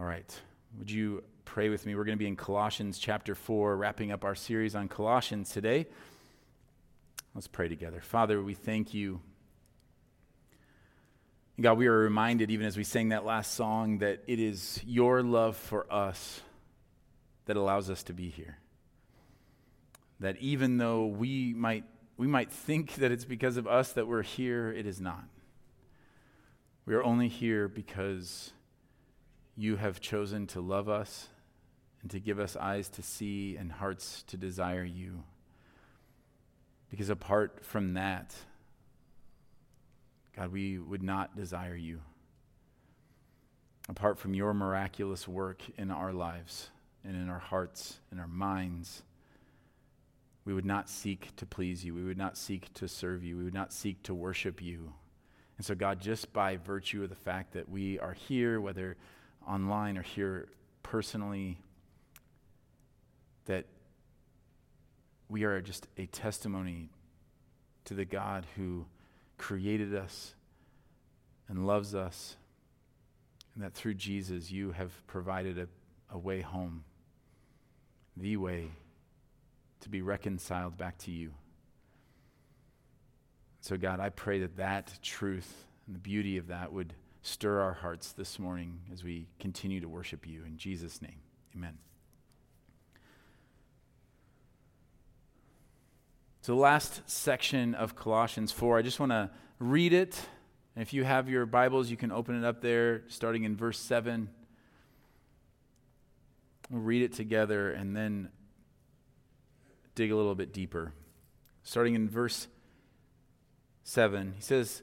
All right. Would you pray with me? We're going to be in Colossians chapter 4, wrapping up our series on Colossians today. Let's pray together. Father, we thank you. God, we are reminded, even as we sang that last song, that it is your love for us that allows us to be here. That even though we might, we might think that it's because of us that we're here, it is not. We are only here because you have chosen to love us and to give us eyes to see and hearts to desire you. Because apart from that, God, we would not desire you. Apart from your miraculous work in our lives and in our hearts and our minds, we would not seek to please you. We would not seek to serve you. We would not seek to worship you. And so, God, just by virtue of the fact that we are here, whether online or here personally, that we are just a testimony to the God who created us and loves us, and that through Jesus you have provided a, a way home, the way to be reconciled back to you. So, God, I pray that that truth and the beauty of that would stir our hearts this morning as we continue to worship you. In Jesus' name, amen. So, the last section of Colossians 4, I just want to read it. If you have your Bibles, you can open it up there, starting in verse 7. We'll read it together and then dig a little bit deeper. Starting in verse 7, he says,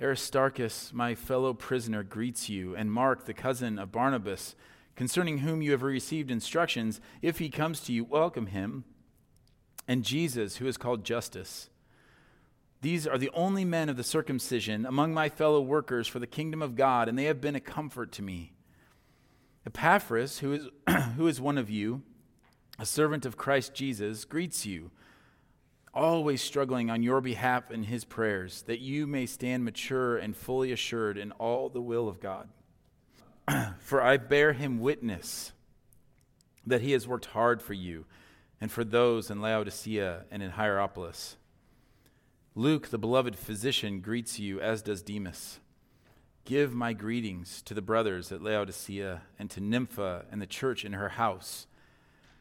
Aristarchus, my fellow prisoner, greets you, and Mark, the cousin of Barnabas, concerning whom you have received instructions. If he comes to you, welcome him. And Jesus, who is called Justus. These are the only men of the circumcision among my fellow workers for the kingdom of God, and they have been a comfort to me. Epaphras, who is, who is one of you, a servant of Christ Jesus, greets you always struggling on your behalf in his prayers, that you may stand mature and fully assured in all the will of God. for I bear him witness that he has worked hard for you and for those in Laodicea and in Hierapolis. Luke, the beloved physician, greets you, as does Demas. Give my greetings to the brothers at Laodicea and to Nympha and the church in her house.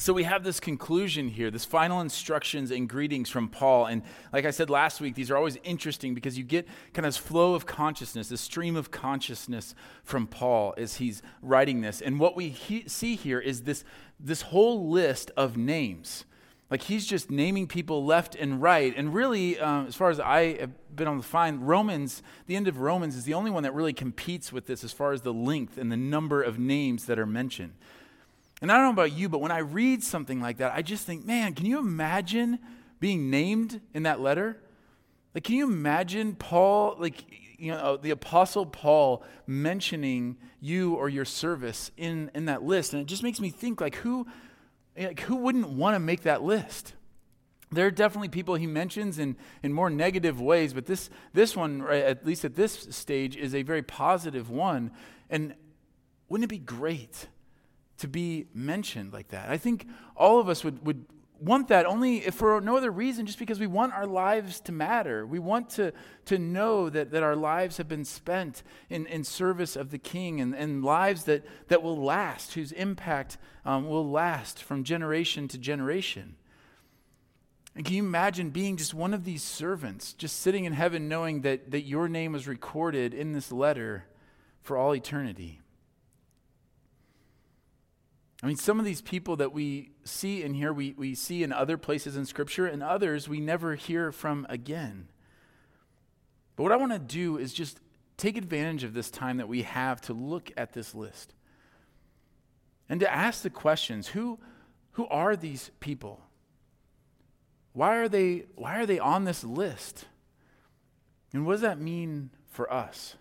So we have this conclusion here, this final instructions and greetings from Paul. And like I said last week, these are always interesting because you get kind of this flow of consciousness, this stream of consciousness from Paul as he's writing this. And what we he- see here is this, this whole list of names. Like he's just naming people left and right. And really, um, as far as I have been able to find, Romans, the end of Romans is the only one that really competes with this as far as the length and the number of names that are mentioned. And I don't know about you, but when I read something like that, I just think, man, can you imagine being named in that letter? Like, can you imagine Paul, like, you know, uh, the Apostle Paul mentioning you or your service in, in that list? And it just makes me think, like, who, like, who wouldn't want to make that list? There are definitely people he mentions in, in more negative ways, but this, this one, right, at least at this stage, is a very positive one. And wouldn't it be great to be mentioned like that. I think all of us would, would want that only if for no other reason, just because we want our lives to matter. We want to, to know that, that our lives have been spent in, in service of the King and, and lives that, that will last, whose impact um, will last from generation to generation. And can you imagine being just one of these servants, just sitting in heaven knowing that, that your name was recorded in this letter for all eternity? I mean, some of these people that we see in here, we, we see in other places in Scripture, and others we never hear from again. But what I want to do is just take advantage of this time that we have to look at this list and to ask the questions who, who are these people? Why are, they, why are they on this list? And what does that mean for us?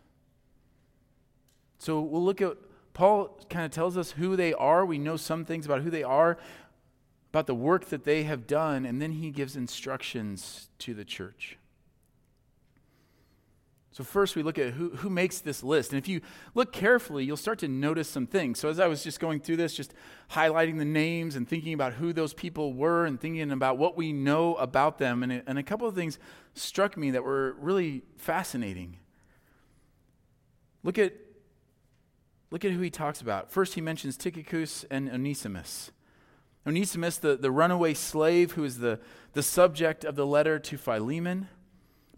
So we'll look at Paul kind of tells us who they are. We know some things about who they are, about the work that they have done, and then he gives instructions to the church. So, first, we look at who, who makes this list. And if you look carefully, you'll start to notice some things. So, as I was just going through this, just highlighting the names and thinking about who those people were and thinking about what we know about them, and, and a couple of things struck me that were really fascinating. Look at Look at who he talks about. First, he mentions Tychicus and Onesimus. Onesimus, the, the runaway slave who is the, the subject of the letter to Philemon,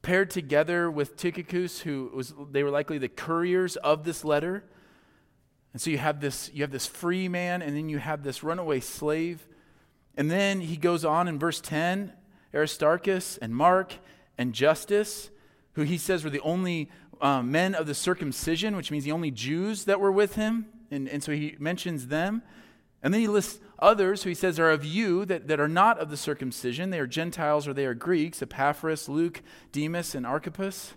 paired together with Tychicus, who was, they were likely the couriers of this letter. And so you have this, you have this free man, and then you have this runaway slave. And then he goes on in verse 10 Aristarchus and Mark and Justus, who he says were the only um, men of the circumcision, which means the only Jews that were with him. And, and so he mentions them. And then he lists others who he says are of you that, that are not of the circumcision. They are Gentiles or they are Greeks Epaphras, Luke, Demas, and Archippus.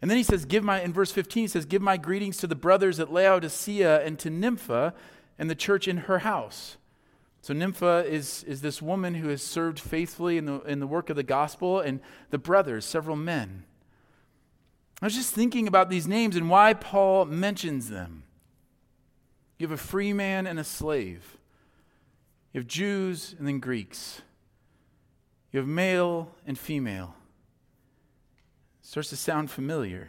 And then he says, Give my, in verse 15, he says, Give my greetings to the brothers at Laodicea and to Nympha and the church in her house. So Nympha is, is this woman who has served faithfully in the, in the work of the gospel, and the brothers, several men. I was just thinking about these names and why Paul mentions them. You have a free man and a slave. You have Jews and then Greeks. You have male and female. It starts to sound familiar.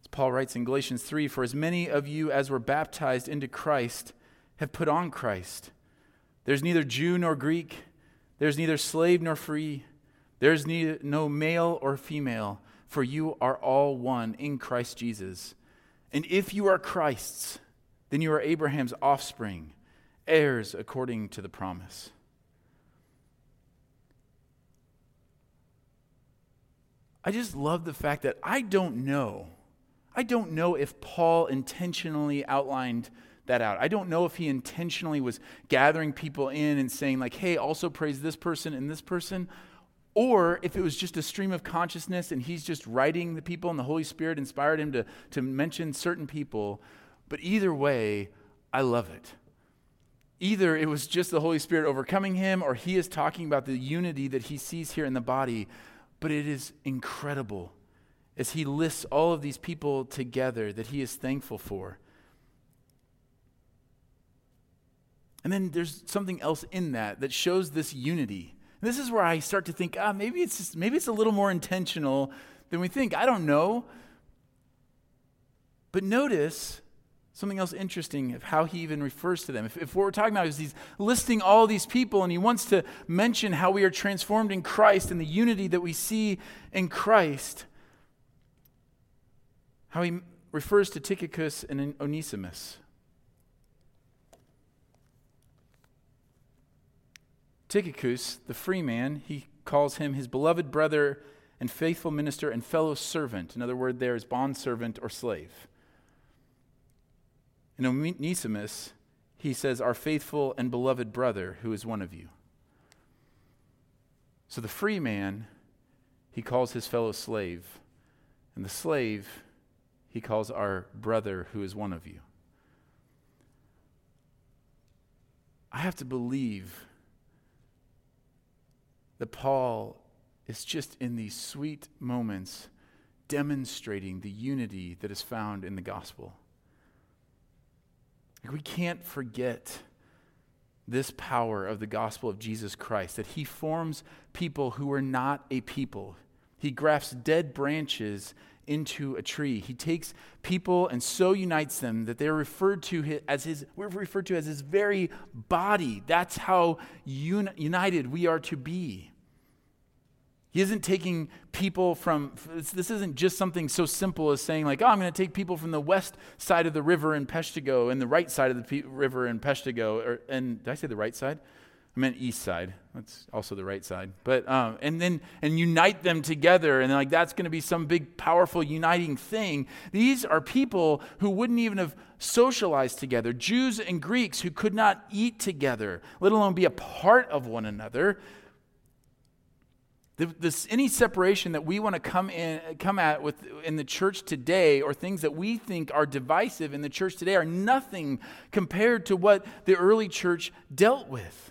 As Paul writes in Galatians 3 For as many of you as were baptized into Christ have put on Christ. There's neither Jew nor Greek, there's neither slave nor free, there's no male or female for you are all one in Christ Jesus. And if you are Christ's, then you are Abraham's offspring, heirs according to the promise. I just love the fact that I don't know. I don't know if Paul intentionally outlined that out. I don't know if he intentionally was gathering people in and saying, like, hey, also praise this person and this person, or if it was just a stream of consciousness and he's just writing the people and the Holy Spirit inspired him to, to mention certain people. But either way, I love it. Either it was just the Holy Spirit overcoming him, or he is talking about the unity that he sees here in the body. But it is incredible as he lists all of these people together that he is thankful for. And then there's something else in that that shows this unity. This is where I start to think, ah, maybe it's just, maybe it's a little more intentional than we think. I don't know. But notice something else interesting of how he even refers to them. If, if what we're talking about is he's listing all these people and he wants to mention how we are transformed in Christ and the unity that we see in Christ, how he refers to Tychicus and Onesimus. Tychicus, the free man, he calls him his beloved brother and faithful minister and fellow servant. Another word there is bondservant or slave. In Onesimus, he says, Our faithful and beloved brother who is one of you. So the free man, he calls his fellow slave. And the slave, he calls our brother who is one of you. I have to believe that Paul is just in these sweet moments demonstrating the unity that is found in the gospel. we can't forget this power of the gospel of Jesus Christ, that he forms people who are not a people. He grafts dead branches into a tree. He takes people and so unites them that they're referred to as his, we're referred to as his very body. That's how uni- united we are to be. He isn't taking people from, this isn't just something so simple as saying, like, oh, I'm going to take people from the west side of the river in Peshtigo and the right side of the river in Peshtigo. Or, and did I say the right side? I meant east side. That's also the right side. But um, and then and unite them together, and like that's going to be some big, powerful, uniting thing. These are people who wouldn't even have socialized together. Jews and Greeks who could not eat together, let alone be a part of one another. This, any separation that we want to come in, come at with in the church today, or things that we think are divisive in the church today, are nothing compared to what the early church dealt with.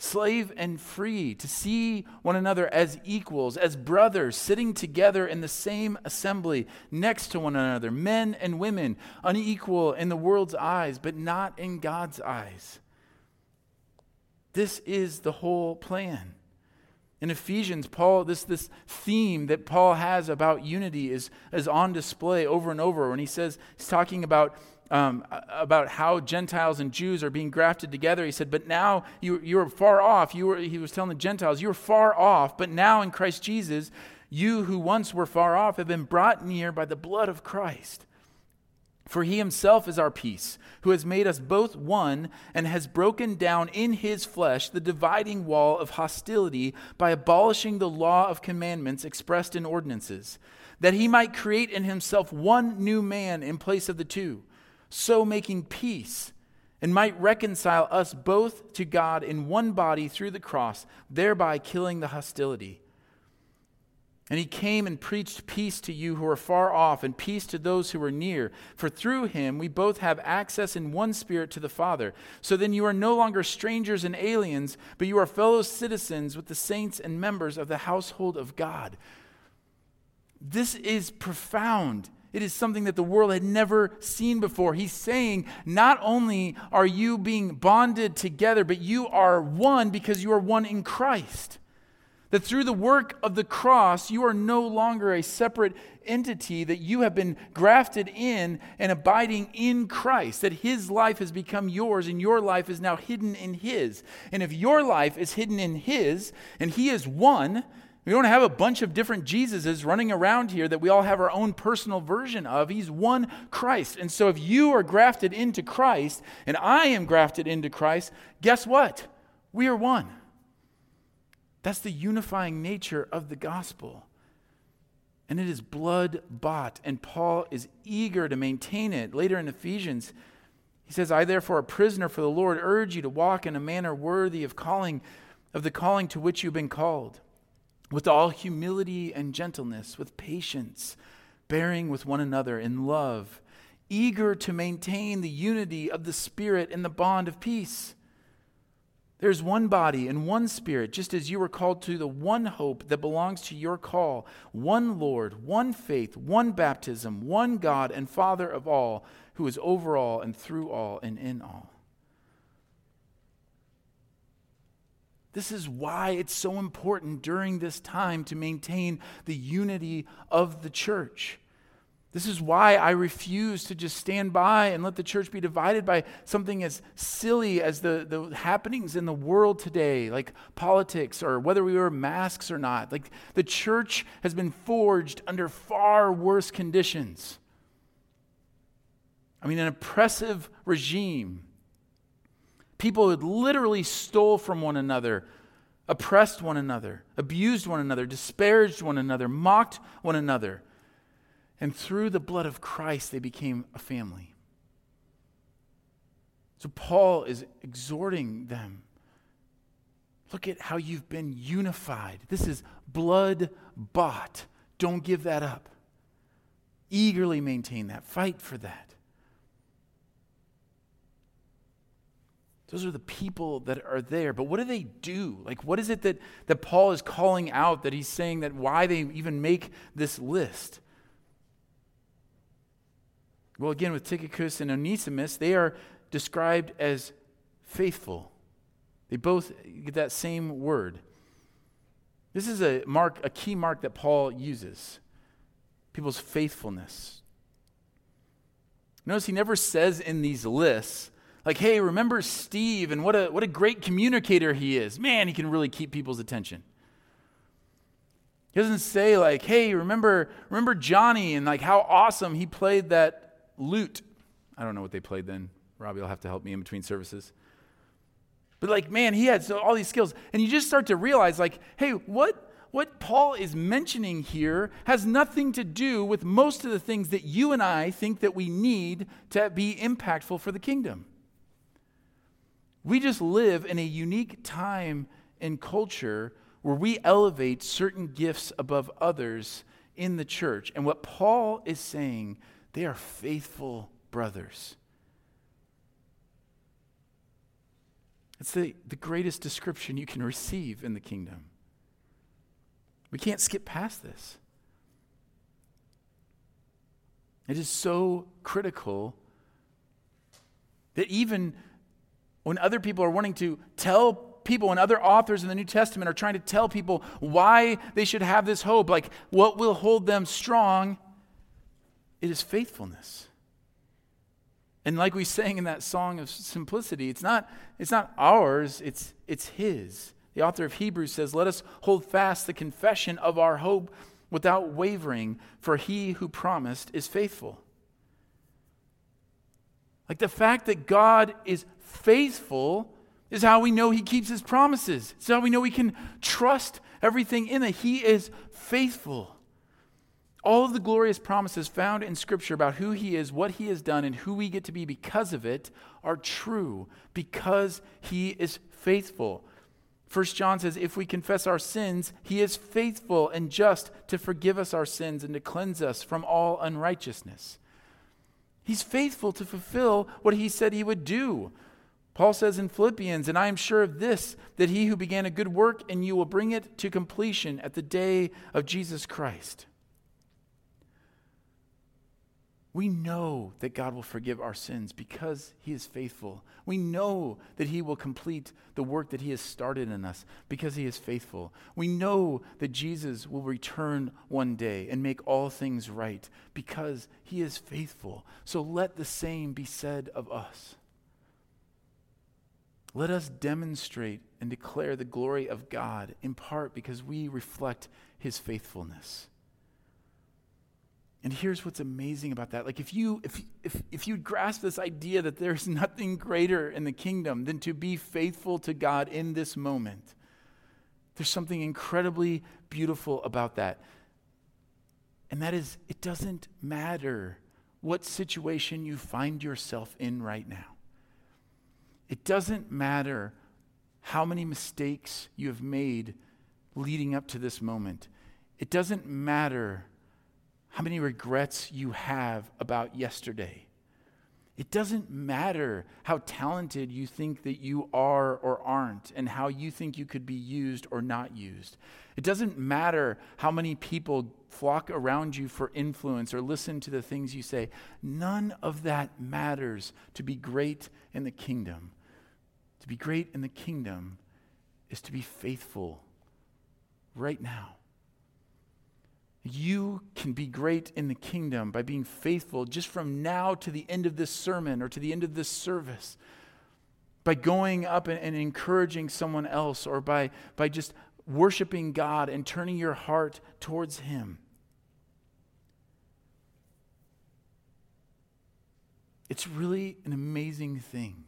Slave and free, to see one another as equals, as brothers, sitting together in the same assembly, next to one another, men and women, unequal in the world's eyes, but not in God's eyes. This is the whole plan. In Ephesians, Paul, this, this theme that Paul has about unity is, is on display over and over when he says, he's talking about, um, about how Gentiles and Jews are being grafted together. He said, But now you, you are far off. You were, he was telling the Gentiles, You are far off, but now in Christ Jesus, you who once were far off have been brought near by the blood of Christ. For he himself is our peace, who has made us both one and has broken down in his flesh the dividing wall of hostility by abolishing the law of commandments expressed in ordinances, that he might create in himself one new man in place of the two, so making peace, and might reconcile us both to God in one body through the cross, thereby killing the hostility. And he came and preached peace to you who are far off and peace to those who are near. For through him we both have access in one spirit to the Father. So then you are no longer strangers and aliens, but you are fellow citizens with the saints and members of the household of God. This is profound. It is something that the world had never seen before. He's saying, not only are you being bonded together, but you are one because you are one in Christ. That through the work of the cross, you are no longer a separate entity, that you have been grafted in and abiding in Christ, that His life has become yours and your life is now hidden in His. And if your life is hidden in His and He is one, we don't have a bunch of different Jesuses running around here that we all have our own personal version of. He's one Christ. And so if you are grafted into Christ and I am grafted into Christ, guess what? We are one. That's the unifying nature of the gospel. And it is blood bought, and Paul is eager to maintain it. Later in Ephesians, he says, I therefore, a prisoner for the Lord, urge you to walk in a manner worthy of calling of the calling to which you've been called, with all humility and gentleness, with patience, bearing with one another in love, eager to maintain the unity of the Spirit in the bond of peace. There's one body and one spirit, just as you were called to the one hope that belongs to your call, one Lord, one faith, one baptism, one God and Father of all, who is over all and through all and in all. This is why it's so important during this time to maintain the unity of the church. This is why I refuse to just stand by and let the church be divided by something as silly as the, the happenings in the world today, like politics or whether we wear masks or not. Like the church has been forged under far worse conditions. I mean, an oppressive regime. People who literally stole from one another, oppressed one another, abused one another, disparaged one another, mocked one another. And through the blood of Christ, they became a family. So Paul is exhorting them look at how you've been unified. This is blood bought. Don't give that up. Eagerly maintain that, fight for that. Those are the people that are there. But what do they do? Like, what is it that, that Paul is calling out that he's saying that why they even make this list? Well, again, with Tychicus and Onesimus, they are described as faithful. They both get that same word. This is a mark, a key mark that Paul uses. People's faithfulness. Notice he never says in these lists, like, hey, remember Steve and what a, what a great communicator he is. Man, he can really keep people's attention. He doesn't say, like, hey, remember, remember Johnny and like how awesome he played that lute. I don't know what they played then. Robbie will have to help me in between services. But like, man, he had so, all these skills. And you just start to realize, like, hey, what what Paul is mentioning here has nothing to do with most of the things that you and I think that we need to be impactful for the kingdom. We just live in a unique time and culture where we elevate certain gifts above others in the church. And what Paul is saying, they are faithful brothers. It's the, the greatest description you can receive in the kingdom. We can't skip past this. It is so critical that even when other people are wanting to tell people and other authors in the New Testament are trying to tell people why they should have this hope, like what will hold them strong, it is faithfulness. And like we sang in that song of simplicity, it's not, it's not ours, it's, it's His. The author of Hebrews says, Let us hold fast the confession of our hope without wavering, for he who promised is faithful. Like the fact that God is faithful is how we know he keeps his promises. It's how we know we can trust everything in it. He is faithful. All of the glorious promises found in Scripture about who He is, what He has done, and who we get to be because of it are true because He is faithful. First John says, if we confess our sins, he is faithful and just to forgive us our sins and to cleanse us from all unrighteousness. He's faithful to fulfill what he said he would do. Paul says in Philippians, and I am sure of this, that he who began a good work in you will bring it to completion at the day of Jesus Christ. We know that God will forgive our sins because He is faithful. We know that He will complete the work that He has started in us because He is faithful. We know that Jesus will return one day and make all things right because He is faithful. So let the same be said of us. Let us demonstrate and declare the glory of God in part because we reflect His faithfulness. And here's what's amazing about that. Like if you if if if you grasp this idea that there's nothing greater in the kingdom than to be faithful to God in this moment. There's something incredibly beautiful about that. And that is it doesn't matter what situation you find yourself in right now. It doesn't matter how many mistakes you have made leading up to this moment. It doesn't matter how many regrets you have about yesterday. It doesn't matter how talented you think that you are or aren't, and how you think you could be used or not used. It doesn't matter how many people flock around you for influence or listen to the things you say. None of that matters to be great in the kingdom. To be great in the kingdom is to be faithful right now. You can be great in the kingdom by being faithful just from now to the end of this sermon or to the end of this service. By going up and, and encouraging someone else or by, by just worshiping God and turning your heart towards Him. It's really an amazing thing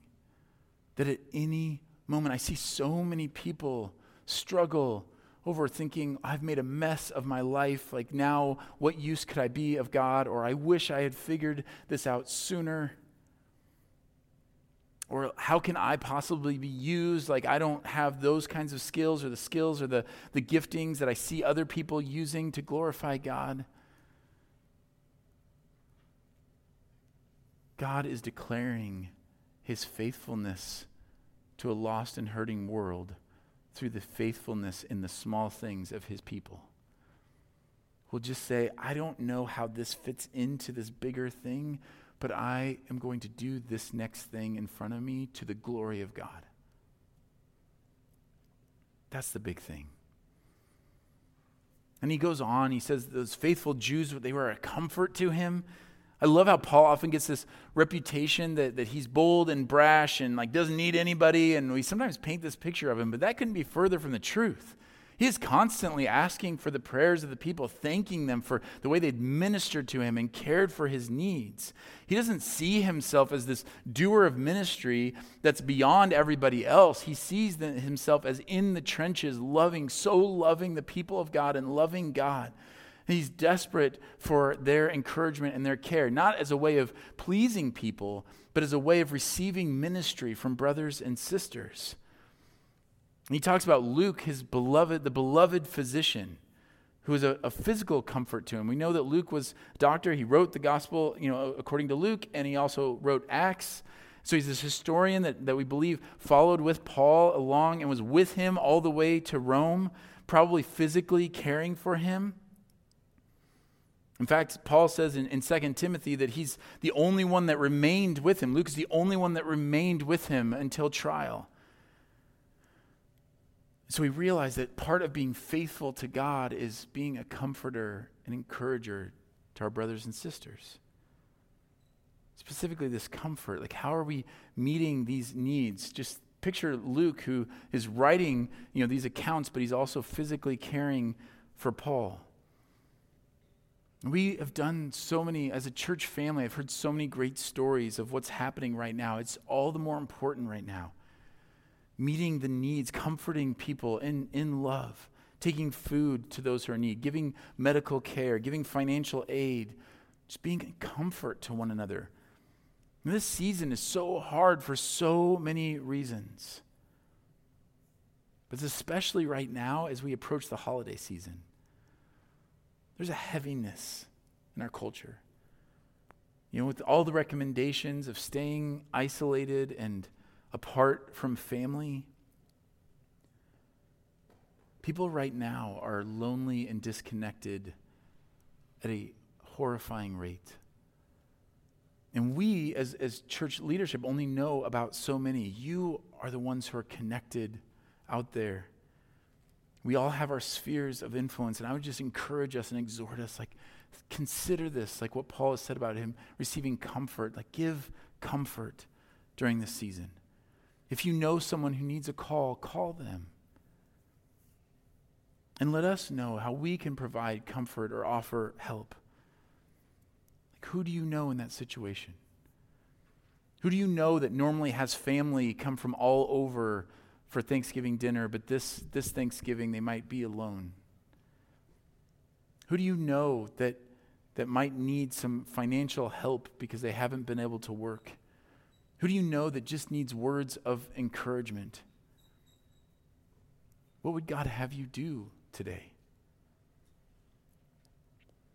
that at any moment I see so many people struggle over thinking, I've made a mess of my life. Like, now, what use could I be of God? Or I wish I had figured this out sooner. Or how can I possibly be used? Like, I don't have those kinds of skills or the skills or the, the giftings that I see other people using to glorify God. God is declaring his faithfulness to a lost and hurting world through the faithfulness in the small things of his people. We'll just say, I don't know how this fits into this bigger thing, but I am going to do this next thing in front of me to the glory of God. That's the big thing. And he goes on, he says those faithful Jews, they were a comfort to him. I love how Paul often gets this reputation that, that he's bold and brash and like doesn't need anybody. And we sometimes paint this picture of him, but that couldn't be further from the truth. He is constantly asking for the prayers of the people, thanking them for the way they'd ministered to him and cared for his needs. He doesn't see himself as this doer of ministry that's beyond everybody else. He sees himself as in the trenches, loving, so loving the people of God and loving God. He's desperate for their encouragement and their care, not as a way of pleasing people, but as a way of receiving ministry from brothers and sisters. He talks about Luke, his beloved, the beloved physician, who was a, a, physical comfort to him. We know that Luke was a doctor. He wrote the gospel, you know, according to Luke, and he also wrote Acts. So he's this historian that, that we believe followed with Paul along and was with him all the way to Rome, probably physically caring for him. In fact, Paul says in, in 2 Timothy that he's the only one that remained with him. Luke is the only one that remained with him until trial. So we realize that part of being faithful to God is being a comforter and encourager to our brothers and sisters. Specifically, this comfort. Like, how are we meeting these needs? Just picture Luke, who is writing you know, these accounts, but he's also physically caring for Paul. We have done so many, as a church family, I've heard so many great stories of what's happening right now. It's all the more important right now meeting the needs, comforting people in, in love, taking food to those who are in need, giving medical care, giving financial aid, just being comfort to one another. And this season is so hard for so many reasons. But especially right now as we approach the holiday season. There's a heaviness in our culture. You know, with all the recommendations of staying isolated and apart from family. People right now are lonely and disconnected at a horrifying rate. And we, as, as church leadership, only know about so many. You are the ones who are connected out there. We all have our spheres of influence. And I would just encourage us and exhort us like, consider this, like what Paul has said about him receiving comfort. Like, give comfort during this season. If you know someone who needs a call, call them. And let us know how we can provide comfort or offer help. Like, who do you know in that situation? Who do you know that normally has family come from all over for Thanksgiving dinner, but this, this Thanksgiving they might be alone? Who do you know that, that might need some financial help because they haven't been able to work? Who do you know that just needs words of encouragement? What would God have you do today?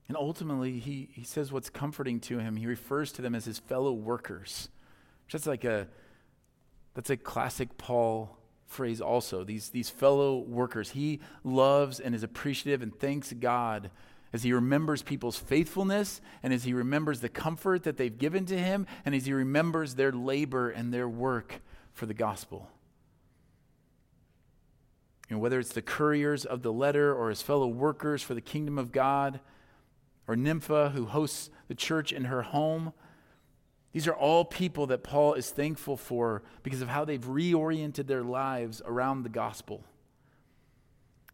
And ultimately, he, he says what's comforting to him. He refers to them as his fellow workers. That's like a that's a classic Paul phrase also. These, these fellow workers. He loves and is appreciative and thanks God as he remembers people's faithfulness and as he remembers the comfort that they've given to him and as he remembers their labor and their work for the gospel. Know, whether it's the couriers of the letter or his fellow workers for the kingdom of God, or Nympha who hosts the church in her home, these are all people that Paul is thankful for because of how they've reoriented their lives around the gospel.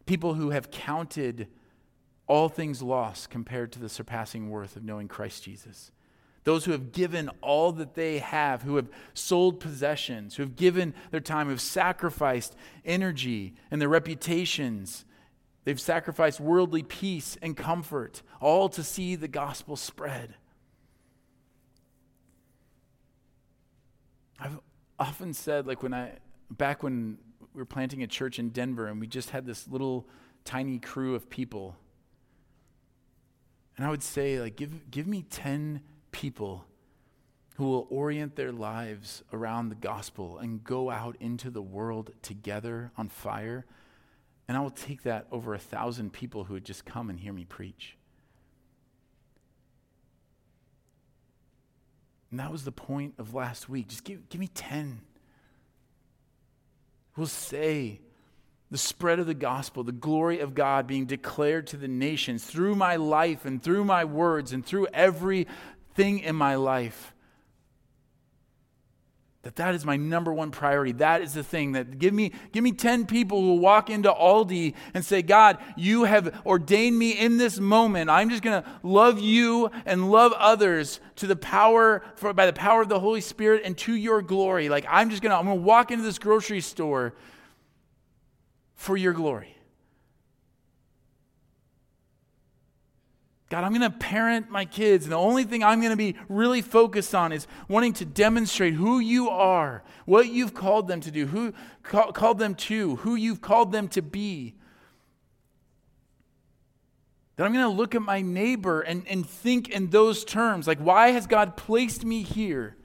People who have counted all things lost compared to the surpassing worth of knowing Christ Jesus. Those who have given all that they have, who have sold possessions, who have given their time, who have sacrificed energy and their reputations. They've sacrificed worldly peace and comfort, all to see the gospel spread. I've often said, like when I, back when we were planting a church in Denver and we just had this little tiny crew of people and I would say, like, give, give me 10 people who will orient their lives around the gospel and go out into the world together on fire. And I will take that over a thousand people who would just come and hear me preach. And that was the point of last week. Just give, give me 10. We'll say, the spread of the gospel, the glory of God being declared to the nations through my life and through my words and through everything in my life. That that is my number one priority. That is the thing that give me give me 10 people who walk into Aldi and say, "God, you have ordained me in this moment. I'm just going to love you and love others to the power for by the power of the Holy Spirit and to your glory." Like I'm just going to I'm going to walk into this grocery store for your glory. God, I'm going to parent my kids, and the only thing I'm going to be really focused on is wanting to demonstrate who you are, what you've called them to do, who call, called them to, who you've called them to be. That I'm going to look at my neighbor and, and think in those terms like, why has God placed me here?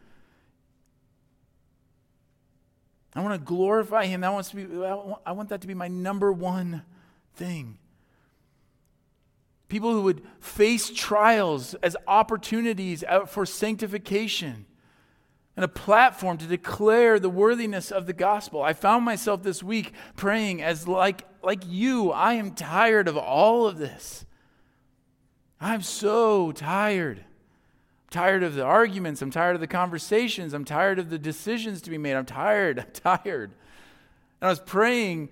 I want to glorify Him. That wants to be, I want that to be my number one thing. People who would face trials as opportunities for sanctification and a platform to declare the worthiness of the gospel. I found myself this week praying as like like you, I am tired of all of this. I'm so tired. I'm tired of the arguments, I'm tired of the conversations, I'm tired of the decisions to be made. I'm tired. I'm tired. And I was praying,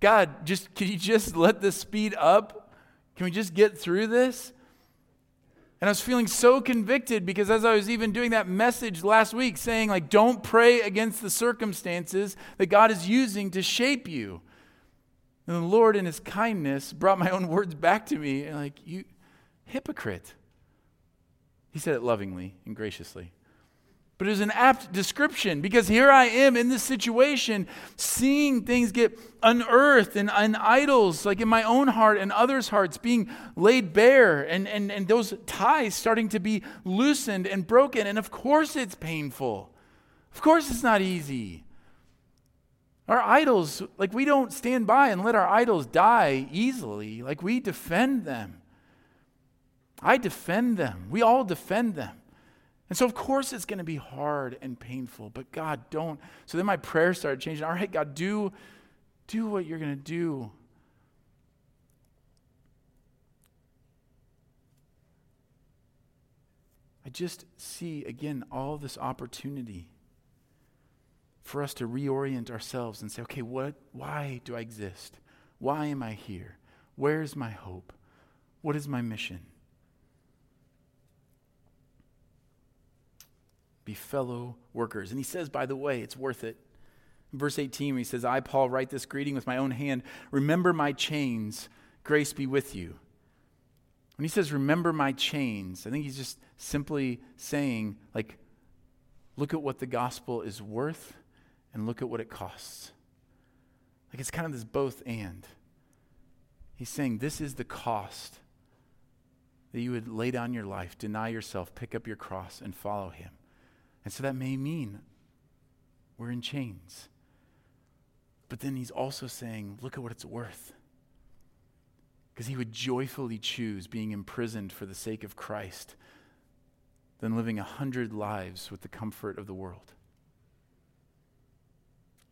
God, just can you just let this speed up? Can we just get through this? And I was feeling so convicted because as I was even doing that message last week saying, like, don't pray against the circumstances that God is using to shape you. And the Lord, in his kindness, brought my own words back to me, and like, you hypocrite. He said it lovingly and graciously but it was an apt description because here I am in this situation, seeing things get unearthed and, and idols, like in my own heart and others' hearts, being laid bare, and, and, and those ties starting to be loosened and broken. And of course, it's painful. Of course, it's not easy. Our idols, like we don't stand by and let our idols die easily, like we defend them. I defend them. We all defend them. And so, of course, it's going to be hard and painful, but God, don't. So then my prayer started changing. All right, God, do, do what you're going to do. I just see, again, all this opportunity for us to reorient ourselves and say, okay, what, why do I exist? Why am I here? Where's my hope? What is my mission? Be fellow workers. And he says, by the way, it's worth it. Verse 18, he says, I, Paul, write this greeting with my own hand. Remember my chains. Grace be with you. When he says, remember my chains, I think he's just simply saying, like, look at what the gospel is worth and look at what it costs. Like, it's kind of this both and. He's saying, this is the cost that you would lay down your life, deny yourself, pick up your cross, and follow him. And so that may mean we're in chains. But then he's also saying, look at what it's worth. Because he would joyfully choose being imprisoned for the sake of Christ than living a hundred lives with the comfort of the world.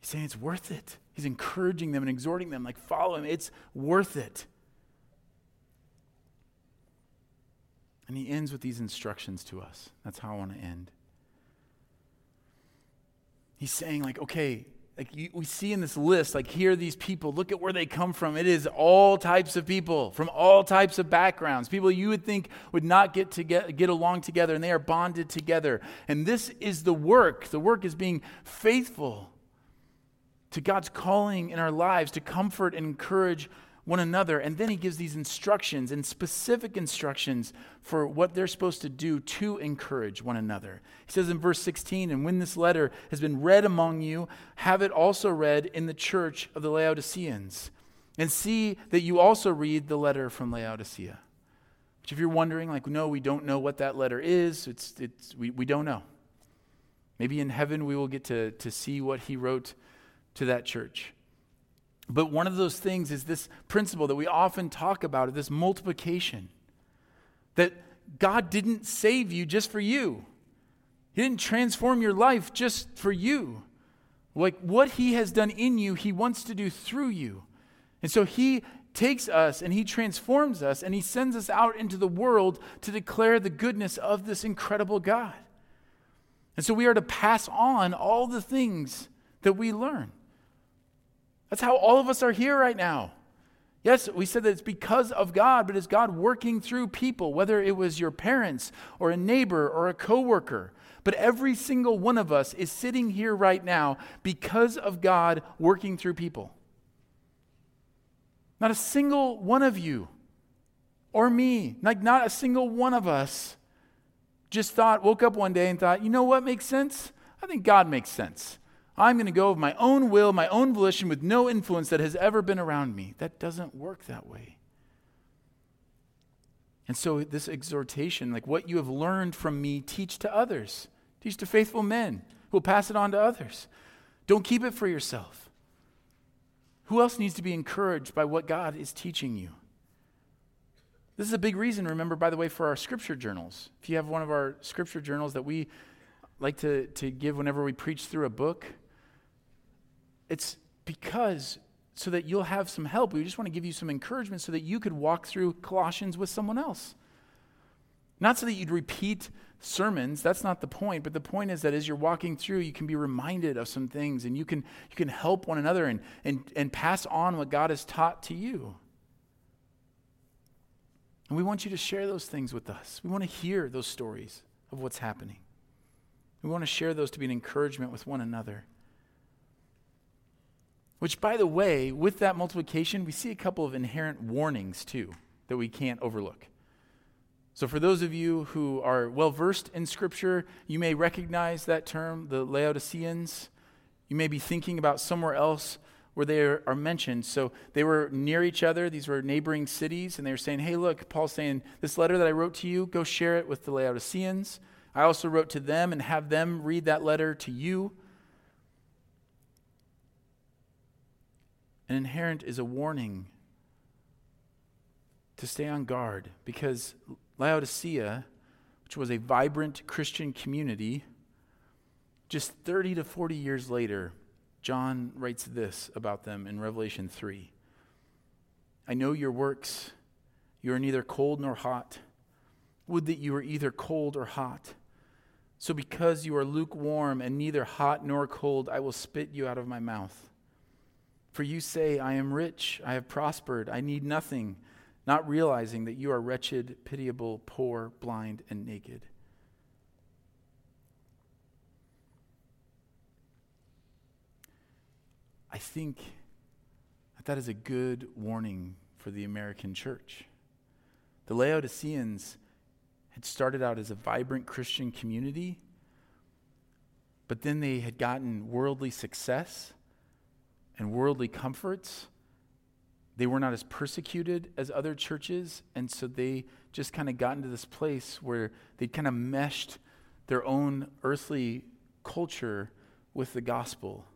He's saying it's worth it. He's encouraging them and exhorting them, like, follow him. It's worth it. And he ends with these instructions to us. That's how I want to end. He's saying, like, okay, like you, we see in this list, like, here are these people. Look at where they come from. It is all types of people from all types of backgrounds. People you would think would not get to get, get along together, and they are bonded together. And this is the work. The work is being faithful to God's calling in our lives to comfort and encourage one another. And then he gives these instructions and specific instructions for what they're supposed to do to encourage one another. He says in verse 16, And when this letter has been read among you, have it also read in the church of the Laodiceans. And see that you also read the letter from Laodicea. Which, if you're wondering, like, no, we don't know what that letter is, it's, it's, we, we don't know. Maybe in heaven we will get to, to see what he wrote to that church. But one of those things is this principle that we often talk about this multiplication. That God didn't save you just for you. He didn't transform your life just for you. Like what he has done in you, he wants to do through you. And so he takes us and he transforms us and he sends us out into the world to declare the goodness of this incredible God. And so we are to pass on all the things that we learn. That's how all of us are here right now. Yes, we said that it's because of God, but it's God working through people, whether it was your parents or a neighbor or a coworker. But every single one of us is sitting here right now because of God working through people. Not a single one of you or me, like not a single one of us just thought, woke up one day and thought, you know what makes sense? I think God makes sense. I'm going to go of my own will, my own volition, with no influence that has ever been around me. That doesn't work that way. And so, this exhortation, like what you have learned from me, teach to others. Teach to faithful men who will pass it on to others. Don't keep it for yourself. Who else needs to be encouraged by what God is teaching you? This is a big reason, remember, by the way, for our scripture journals. If you have one of our scripture journals that we like to, to give whenever we preach through a book, it's because so that you'll have some help. We just want to give you some encouragement so that you could walk through Colossians with someone else. Not so that you'd repeat sermons, that's not the point, but the point is that as you're walking through, you can be reminded of some things and you can, you can help one another and, and, and pass on what God has taught to you. And we want you to share those things with us. We want to hear those stories of what's happening. We want to share those to be an encouragement with one another. Which, by the way, with that multiplication, we see a couple of inherent warnings too that we can't overlook. So, for those of you who are well versed in Scripture, you may recognize that term, the Laodiceans. You may be thinking about somewhere else where they are, mentioned. So, they were near each other, these were neighboring cities, and they were saying, Hey, look, Paul's saying, This letter that I wrote to you, go share it with the Laodiceans. I also wrote to them and have them read that letter to you. An inherent is a warning to stay on guard because Laodicea, which was a vibrant Christian community, just 30 to 40 years later, John writes this about them in Revelation 3. I know your works. You are neither cold nor hot. Would that you were either cold or hot. So, because you are lukewarm and neither hot nor cold, I will spit you out of my mouth. For you say, I am rich, I have prospered, I need nothing, not realizing that you are wretched, pitiable, poor, blind, and naked. I think that that is a good warning for the American church. The Laodiceans had started out as a vibrant Christian community, but then they had gotten worldly success and worldly comforts. They were not as persecuted as other churches, and so they just kind of got into this place where they kind of meshed their own earthly culture with the gospel.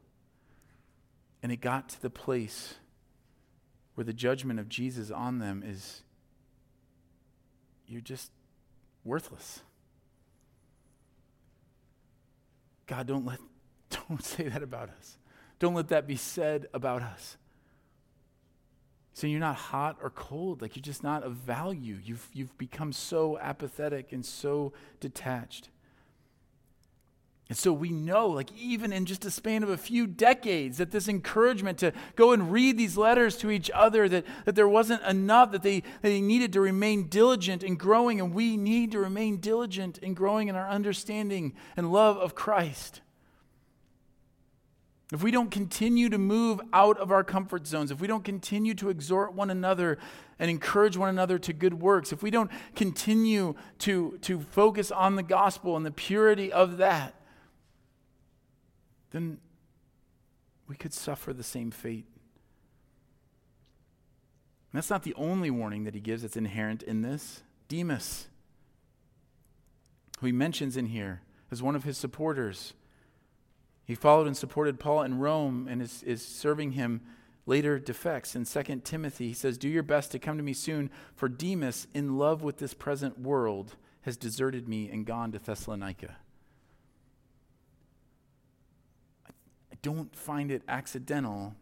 And it got to the place where the judgment of Jesus on them is you're just worthless. God, don't let don't say that about us. Don't let that be said about us. So you're not hot or cold, like you're just not of value. You've, you've become so apathetic and so detached. And so we know, like even in just a span of a few decades, that this encouragement to go and read these letters to each other, that, that there wasn't enough, that they, that they needed to remain diligent in growing, and we need to remain diligent in growing in our understanding and love of Christ. If we don't continue to move out of our comfort zones, if we don't continue to exhort one another and encourage one another to good works, if we don't continue to, to focus on the gospel and the purity of that, then we could suffer the same fate. And that's not the only warning that he gives that's inherent in this. Demas, who he mentions in here as one of his supporters, he followed and supported Paul in Rome and is, is serving him later defects. In 2 Timothy, he says, Do your best to come to me soon, for Demas, in love with this present world, has deserted me and gone to Thessalonica. I don't find it accidental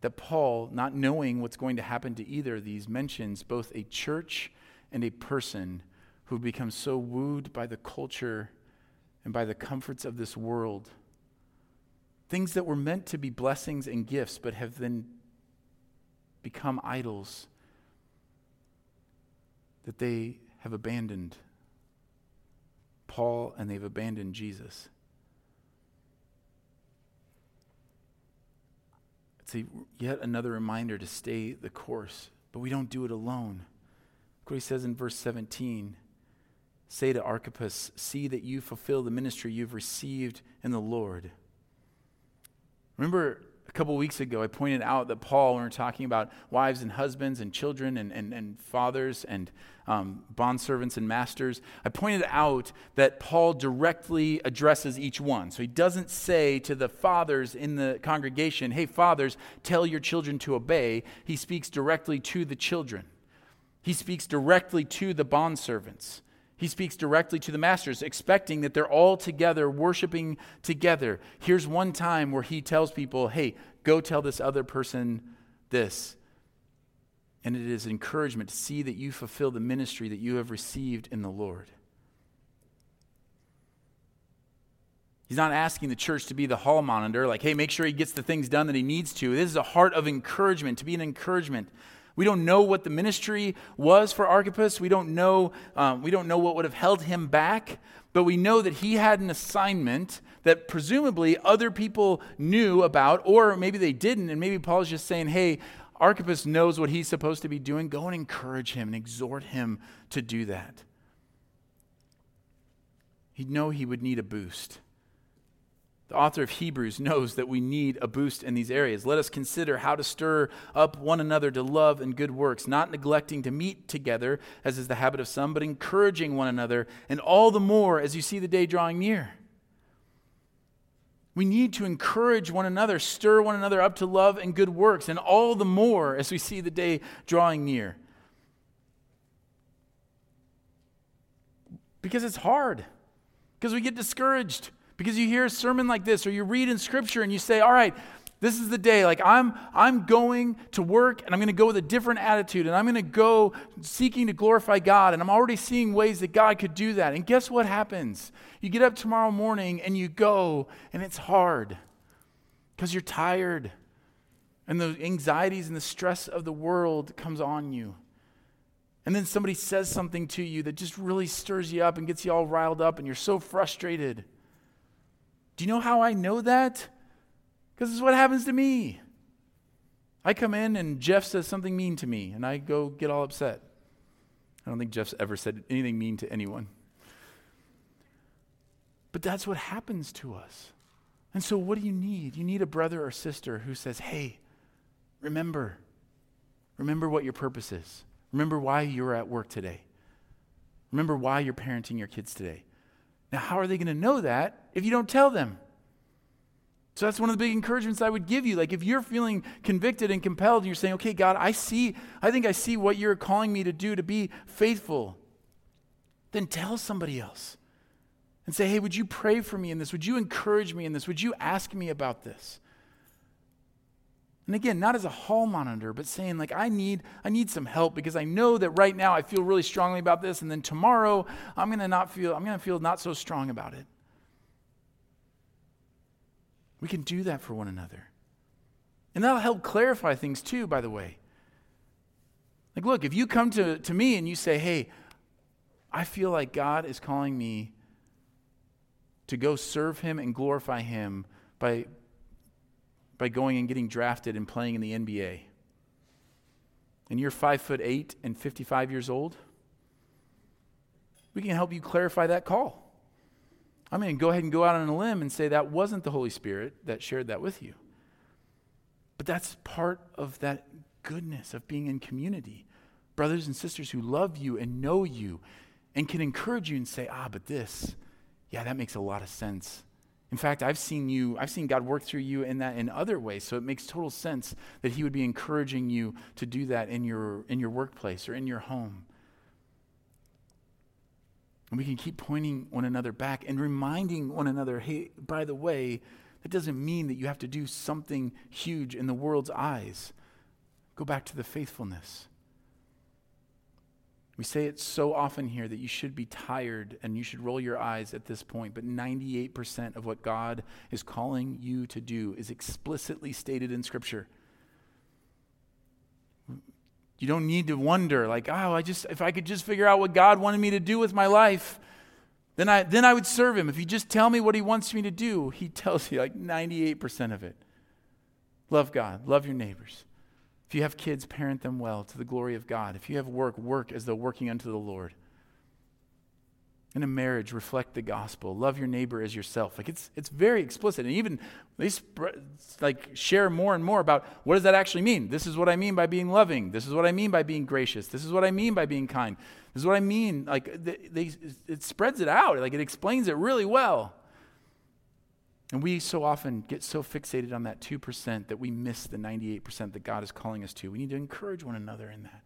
that Paul, not knowing what's going to happen to either of these, mentions both a church and a person who become so wooed by the culture and by the comforts of this world. Things that were meant to be blessings and gifts, but have then become idols that they have abandoned Paul and they've abandoned Jesus. It's a, yet another reminder to stay the course, but we don't do it alone. Look what he says in verse 17 Say to Archippus, See that you fulfill the ministry you've received in the Lord. Remember a couple weeks ago, I pointed out that Paul, when we are talking about wives and husbands and children and, and, and fathers and um, bondservants and masters, I pointed out that Paul directly addresses each one. So he doesn't say to the fathers in the congregation, hey, fathers, tell your children to obey. He speaks directly to the children, he speaks directly to the bondservants. He speaks directly to the masters, expecting that they're all together, worshiping together. Here's one time where he tells people, hey, go tell this other person this. And it is encouragement to see that you fulfill the ministry that you have received in the Lord. He's not asking the church to be the hall monitor, like, hey, make sure he gets the things done that he needs to. This is a heart of encouragement, to be an encouragement we don't know what the ministry was for Archippus. We don't know, um, we don't know what would have held him back, but we know that he had an assignment that presumably other people knew about, or maybe they didn't. And maybe Paul's just saying, hey, Archippus knows what he's supposed to be doing. Go and encourage him and exhort him to do that. He'd know he would need a boost. The author of Hebrews knows that we need a boost in these areas. Let us consider how to stir up one another to love and good works, not neglecting to meet together, as is the habit of some, but encouraging one another, and all the more as you see the day drawing near. We need to encourage one another, stir one another up to love and good works, and all the more as we see the day drawing near. Because it's hard, because we get discouraged because you hear a sermon like this or you read in scripture and you say, all right, this is the day. Like I'm, I'm going to work and I'm going to go with a different attitude and I'm going to go seeking to glorify God. And I'm already seeing ways that God could do that. And guess what happens? You get up tomorrow morning and you go and it's hard because you're tired. And the anxieties and the stress of the world comes on you. And then somebody says something to you that just really stirs you up and gets you all riled up and you're so frustrated. You know how I know that? Because is what happens to me. I come in and Jeff says something mean to me, and I go get all upset. I don't think Jeff's ever said anything mean to anyone. But that's what happens to us. And so, what do you need? You need a brother or sister who says, Hey, remember, remember what your purpose is. Remember why you're at work today. Remember why you're parenting your kids today. Now, how are they going to know that if you don't tell them? So that's one of the big encouragements I would give you. Like if you're feeling convicted and compelled you're saying, okay, God, I see, I think I see what you're calling me to do to be faithful, then tell somebody else and say, hey, would you pray for me in this? Would you encourage me in this? Would you ask me about this? And again, not as a hall monitor, but saying like I need I need some help because I know that right now I feel really strongly about this and then tomorrow I'm going to not feel I'm going to feel not so strong about it. We can do that for one another. And that'll help clarify things too, by the way. Like, look, if you come to, to me and you say, hey, I feel like God is calling me to go serve Him and glorify Him by, by going and getting drafted and playing in the NBA. And you're five foot eight and 55 years old, we can help you clarify that call. I'm going to go ahead and go out on a limb and say that wasn't the Holy Spirit that shared that with you. But that's part of that goodness of being in community. Brothers and sisters who love you and know you and can encourage you and say, ah, but this, yeah, that makes a lot of sense. In fact, I've seen you, I've seen God work through you in that in other ways. So it makes total sense that He would be encouraging you to do that in your in your workplace or in your home. And we can keep pointing one another back and reminding one another, hey, by the way, That doesn't mean that you have to do something huge in the world's eyes. Go back to the faithfulness. We say it so often here that you should be tired and you should roll your eyes at this point, but 98% of what God is calling you to do is explicitly stated in Scripture. You don't need to wonder, like, oh, I just, if I could just figure out what God wanted me to do with my life, then I, then I would serve Him. If you just tell me what He wants me to do, He tells you like 98% of it. Love God, love your neighbors. If you have kids, parent them well to the glory of God. If you have work, work as though working unto the Lord. In a marriage, reflect the gospel. Love your neighbor as yourself. Like it's it's very explicit, and even they sp- like share more and more about what does that actually mean. This is what I mean by being loving. This is what I mean by being gracious. This is what I mean by being kind. This is what I mean. Like they, they it spreads it out. Like it explains it really well. And we so often get so fixated on that 2% that we miss the 98% that God is calling us to. We need to encourage one another in that.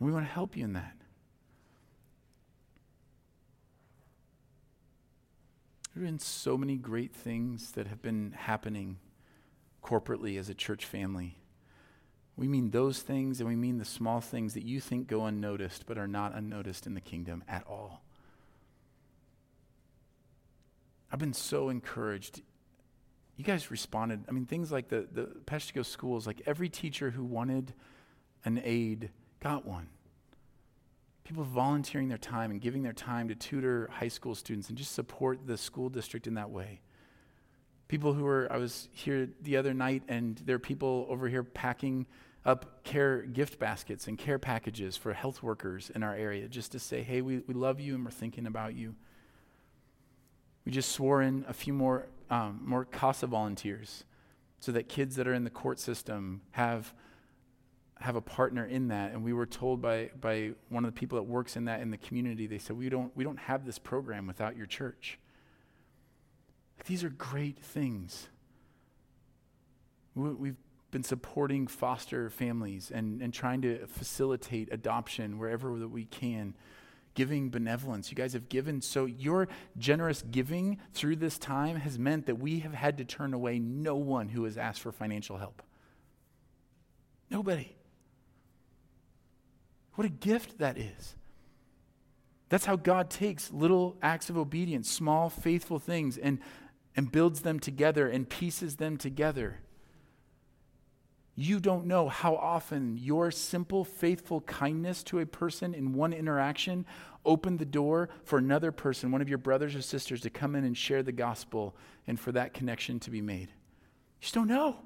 We want to help you in that. There have been so many great things that have been happening corporately as a church family. We mean those things and we mean the small things that you think go unnoticed but are not unnoticed in the kingdom at all. I've been so encouraged. You guys responded. I mean, things like the, the Peshtigo schools, like every teacher who wanted an aide got one. People volunteering their time and giving their time to tutor high school students and just support the school district in that way. People who were, I was here the other night, and there are people over here packing up care gift baskets and care packages for health workers in our area just to say, hey, we, we love you and we're thinking about you. We just swore in a few more, um, more CASA volunteers so that kids that are in the court system have, have a partner in that. And we were told by, by one of the people that works in that in the community, they said, we don't, we don't have this program without your church. These are great things. We've been supporting foster families and, and trying to facilitate adoption wherever that we can giving benevolence. You guys have given. So, your generous giving through this time has meant that we have had to turn away no one who has asked for financial help. Nobody. What a gift that is. That's how God takes little acts of obedience, small, faithful things, and, and builds them together and pieces them together. You don't know how often your simple, faithful kindness to a person in one interaction opened the door for another person, one of your brothers or sisters, to come in and share the gospel and for that connection to be made. You just don't know.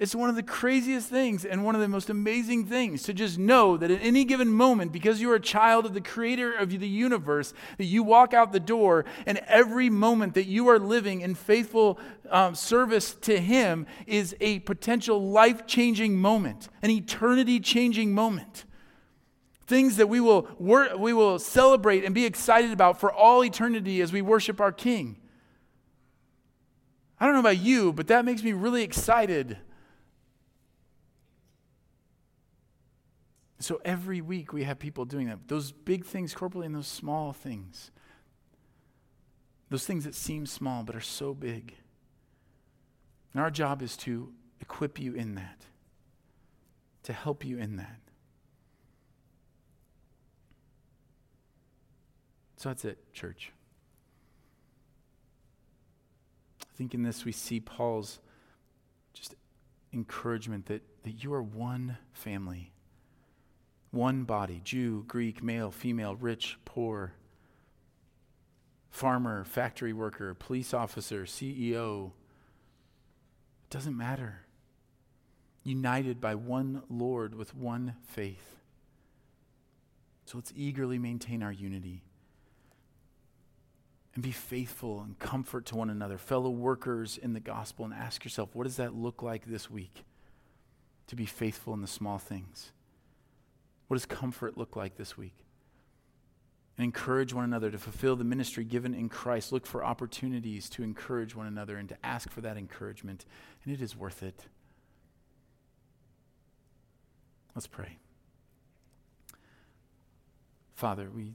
It's one of the craziest things and one of the most amazing things to just know that at any given moment, because you're a child of the creator of the universe, that you walk out the door and every moment that you are living in faithful um, service to Him is a potential life changing moment, an eternity changing moment. Things that we will, wor- we will celebrate and be excited about for all eternity as we worship our King. I don't know about you, but that makes me really excited So every week we have people doing that. Those big things corporately and those small things. Those things that seem small but are so big. And our job is to equip you in that, to help you in that. So that's it, church. I think in this we see Paul's just encouragement that, that you are one family one body Jew, Greek, male, female, rich, poor, farmer, factory worker, police officer, CEO. It doesn't matter. United by one Lord with one faith. So let's eagerly maintain our unity and be faithful and comfort to one another, fellow workers in the gospel, and ask yourself, what does that look like this week to be faithful in the small things? What does comfort look like this week? And encourage one another to fulfill the ministry given in Christ. Look for opportunities to encourage one another and to ask for that encouragement. And it is worth it. Let's pray. Father, we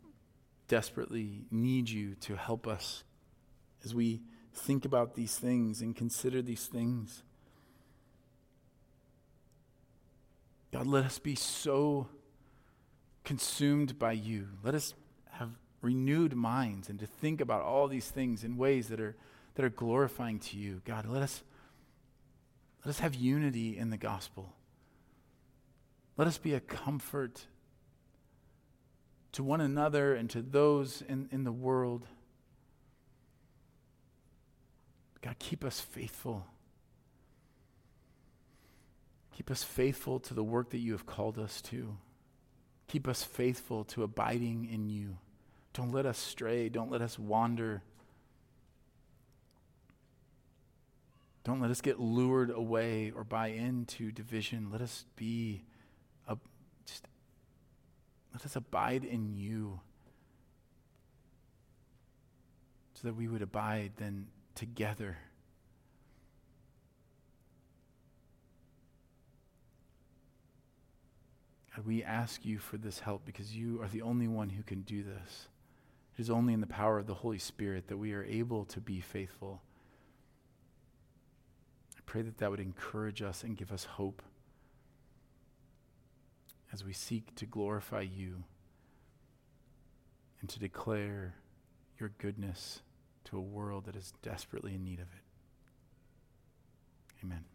desperately need you to help us as we think about these things and consider these things. God, let us be so consumed by you. Let us have renewed minds and to think about all these things in ways that are, that are glorifying to you. God, let us, let us have unity in the gospel. Let us be a comfort to one another and to those in, in the world. God, keep us faithful. Keep us faithful to the work that you have called us to. Keep us faithful to abiding in you. Don't let us stray. Don't let us wander. Don't let us get lured away or buy into division. Let us be, a, just, let us abide in you so that we would abide then together. We ask you for this help because you are the only one who can do this. It is only in the power of the Holy Spirit that we are able to be faithful. I pray that that would encourage us and give us hope as we seek to glorify you and to declare your goodness to a world that is desperately in need of it. Amen.